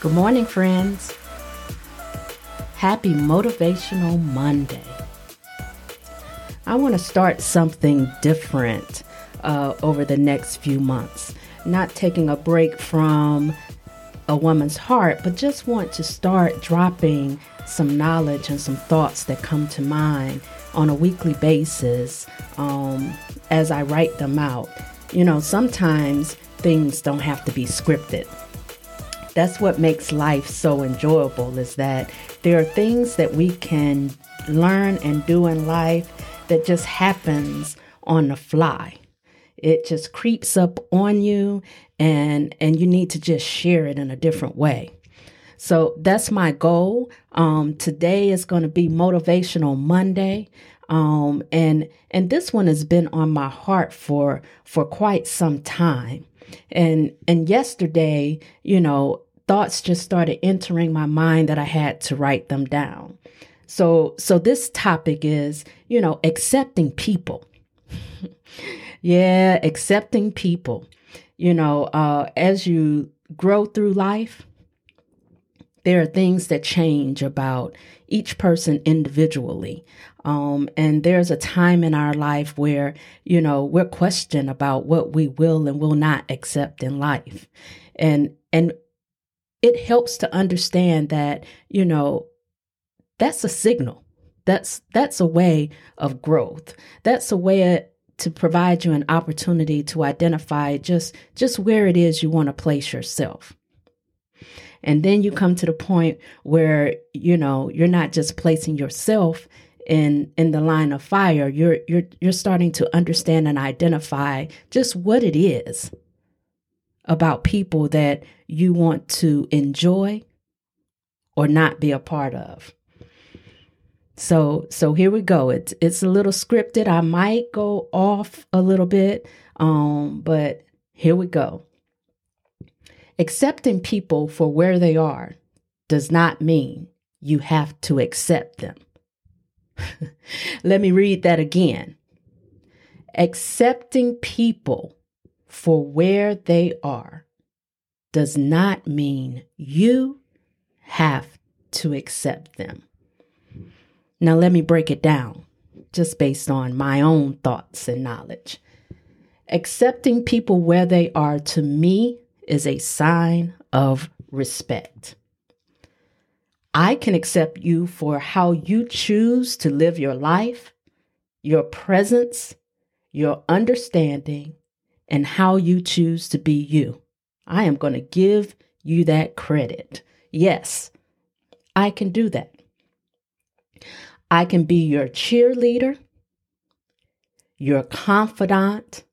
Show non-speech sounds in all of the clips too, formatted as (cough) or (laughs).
Good morning, friends. Happy Motivational Monday. I want to start something different uh, over the next few months. Not taking a break from a woman's heart, but just want to start dropping some knowledge and some thoughts that come to mind on a weekly basis um, as I write them out. You know, sometimes things don't have to be scripted. That's what makes life so enjoyable is that there are things that we can learn and do in life that just happens on the fly. It just creeps up on you and and you need to just share it in a different way. So that's my goal. Um, today is going to be motivational Monday. Um, and and this one has been on my heart for for quite some time. And and yesterday, you know, thoughts just started entering my mind that I had to write them down. So so this topic is, you know, accepting people. (laughs) yeah, accepting people. You know, uh, as you grow through life, there are things that change about each person individually. Um, and there's a time in our life where, you know, we're questioned about what we will and will not accept in life. And, and it helps to understand that, you know, that's a signal. That's, that's a way of growth. That's a way to provide you an opportunity to identify just, just where it is you want to place yourself. And then you come to the point where, you know, you're not just placing yourself in in the line of fire. You're you're you're starting to understand and identify just what it is about people that you want to enjoy or not be a part of. So so here we go. It's it's a little scripted. I might go off a little bit, um, but here we go. Accepting people for where they are does not mean you have to accept them. (laughs) Let me read that again. Accepting people for where they are does not mean you have to accept them. Now, let me break it down just based on my own thoughts and knowledge. Accepting people where they are to me is a sign of respect. I can accept you for how you choose to live your life, your presence, your understanding, and how you choose to be you. I am going to give you that credit. Yes, I can do that. I can be your cheerleader, your confidant,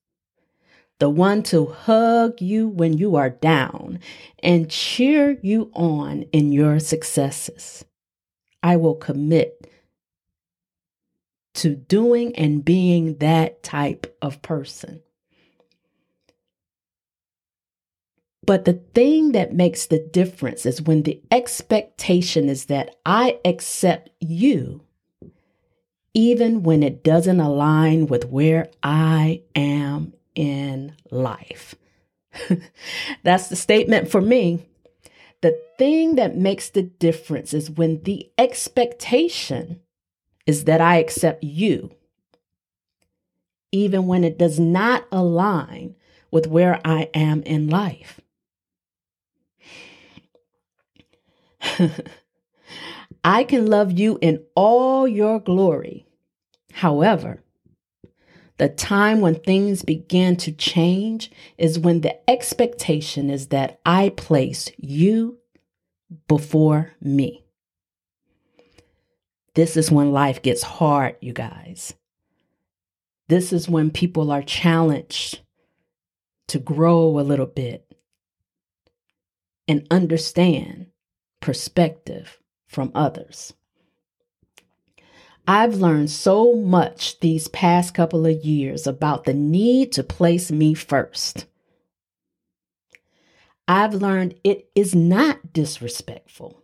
the one to hug you when you are down and cheer you on in your successes. I will commit to doing and being that type of person. But the thing that makes the difference is when the expectation is that I accept you, even when it doesn't align with where I am in life. (laughs) That's the statement for me. The thing that makes the difference is when the expectation is that I accept you, even when it does not align with where I am in life. (laughs) I can love you in all your glory. However, the time when things begin to change is when the expectation is that I place you before me. This is when life gets hard, you guys. This is when people are challenged to grow a little bit and understand perspective from others. I've learned so much these past couple of years about the need to place me first. I've learned it is not disrespectful.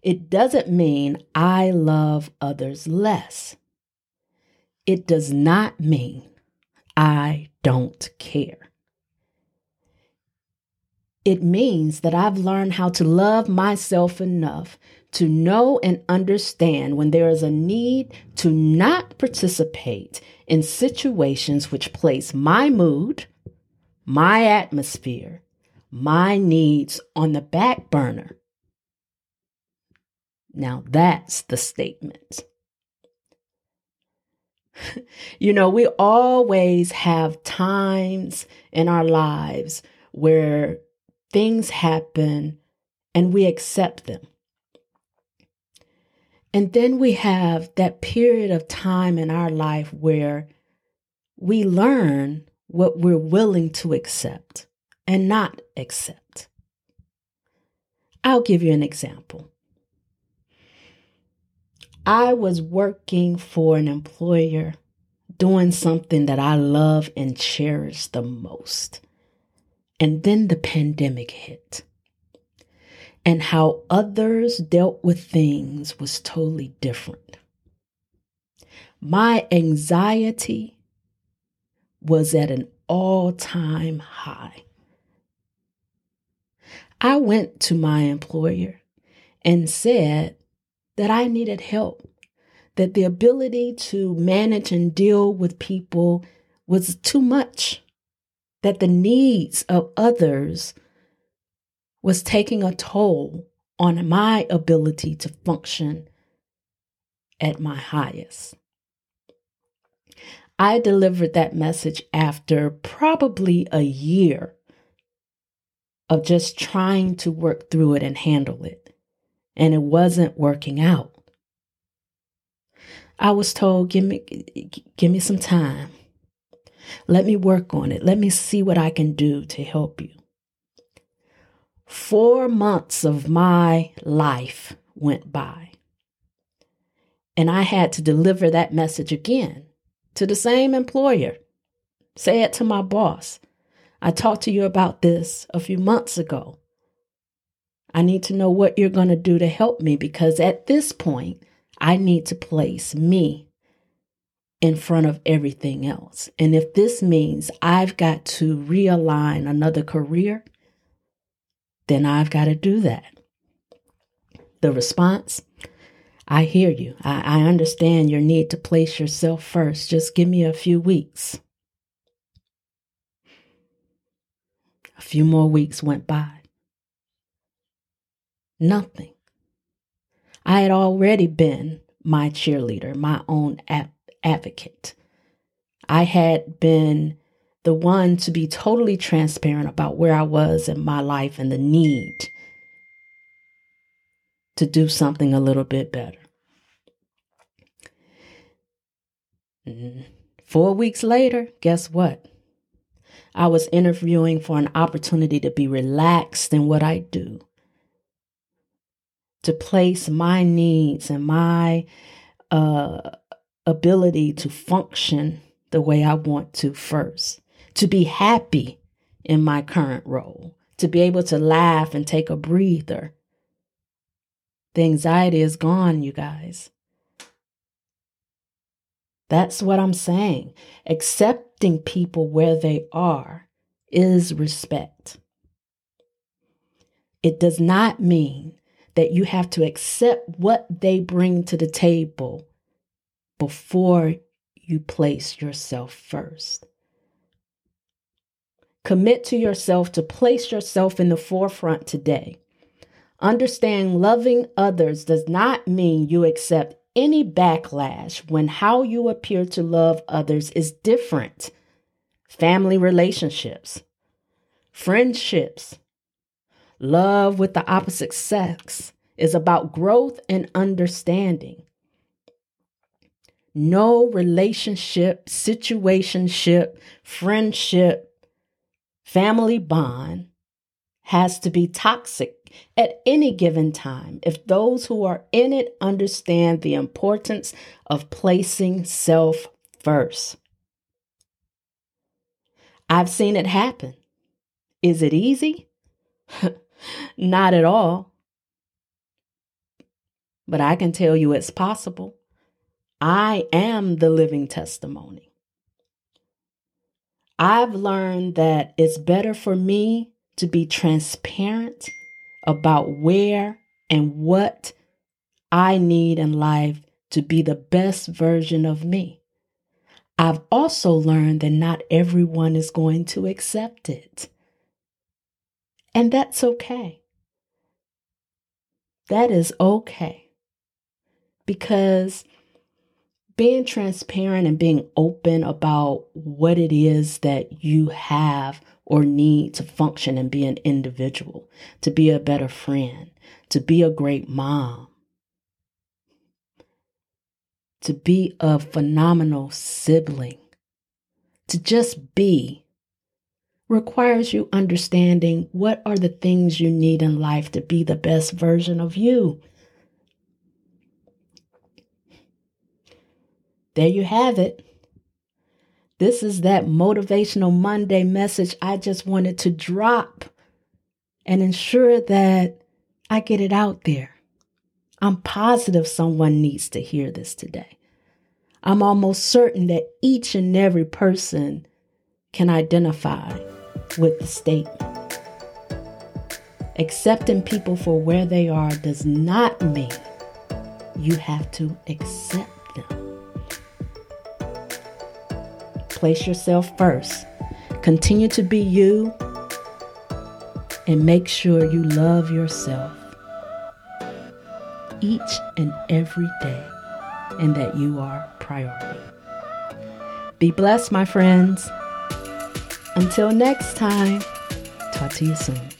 It doesn't mean I love others less. It does not mean I don't care. It means that I've learned how to love myself enough to know and understand when there is a need to not participate in situations which place my mood, my atmosphere, my needs on the back burner. Now that's the statement. (laughs) you know, we always have times in our lives where things happen and we accept them. And then we have that period of time in our life where we learn what we're willing to accept and not accept. I'll give you an example. I was working for an employer doing something that I love and cherish the most. And then the pandemic hit and how others dealt with things was totally different. My anxiety was at an all time high. I went to my employer and said that I needed help, that the ability to manage and deal with people was too much, that the needs of others was taking a toll on my ability to function at my highest. I delivered that message after probably a year of just trying to work through it and handle it, and it wasn't working out. I was told, "Give me give me some time. Let me work on it. Let me see what I can do to help you." Four months of my life went by. And I had to deliver that message again to the same employer. Say it to my boss. I talked to you about this a few months ago. I need to know what you're going to do to help me because at this point, I need to place me in front of everything else. And if this means I've got to realign another career, then I've got to do that. The response I hear you. I, I, understand your need to place yourself first. Just give me a few weeks. A few more weeks went by. Nothing. I had already been my cheerleader, my own advocate. I had been the one to be totally transparent about where I was in my life and the need to do something a little bit better. Mm, four weeks later, guess what? I was interviewing for an opportunity to be relaxed in what I do, to place my needs and my uh, ability to function the way I want to first to be happy in my current role, to be able to laugh and take a breather. The anxiety is gone, you guys. That's what I'm saying. Accepting people where they are is respect. It does not mean that you have to accept what they bring to the table before you place yourself first. Commit to yourself to place yourself in the forefront today. Understand loving others does not mean you accept any backlash when how you appear to love others is different. Family relationships, friendships, love with the opposite sex is about growth and understanding. No relationship, situationship, friendship, family bond has to be toxic at any given time if those who are in it understand the importance of placing self first. I've seen it happen. Is it easy? (laughs) Not at all. But I can tell you it's possible. I am the living testimony. I've learned that it's better for me to be transparent about where and what I need in life to be the best version of me. I've also learned that not everyone is going to accept it. And that's okay. That is okay. Because being transparent and being open about what it is that you have or need to function and be an individual, to be a better friend, to be a great mom, to be a phenomenal sibling, to just be, requires you understanding what are the things you need in life to be the best version of you. There you have it. This is that motivational Monday message I just wanted to drop and ensure that I get it out there. I'm positive someone needs to hear this today. I'm almost certain that each and every person can identify with the statement. Accepting people for where they are does not mean you have to accept Place yourself first. Continue to be you and make sure you love yourself each and every day and that you are priority. Be blessed, my friends. Until next time, talk to you soon.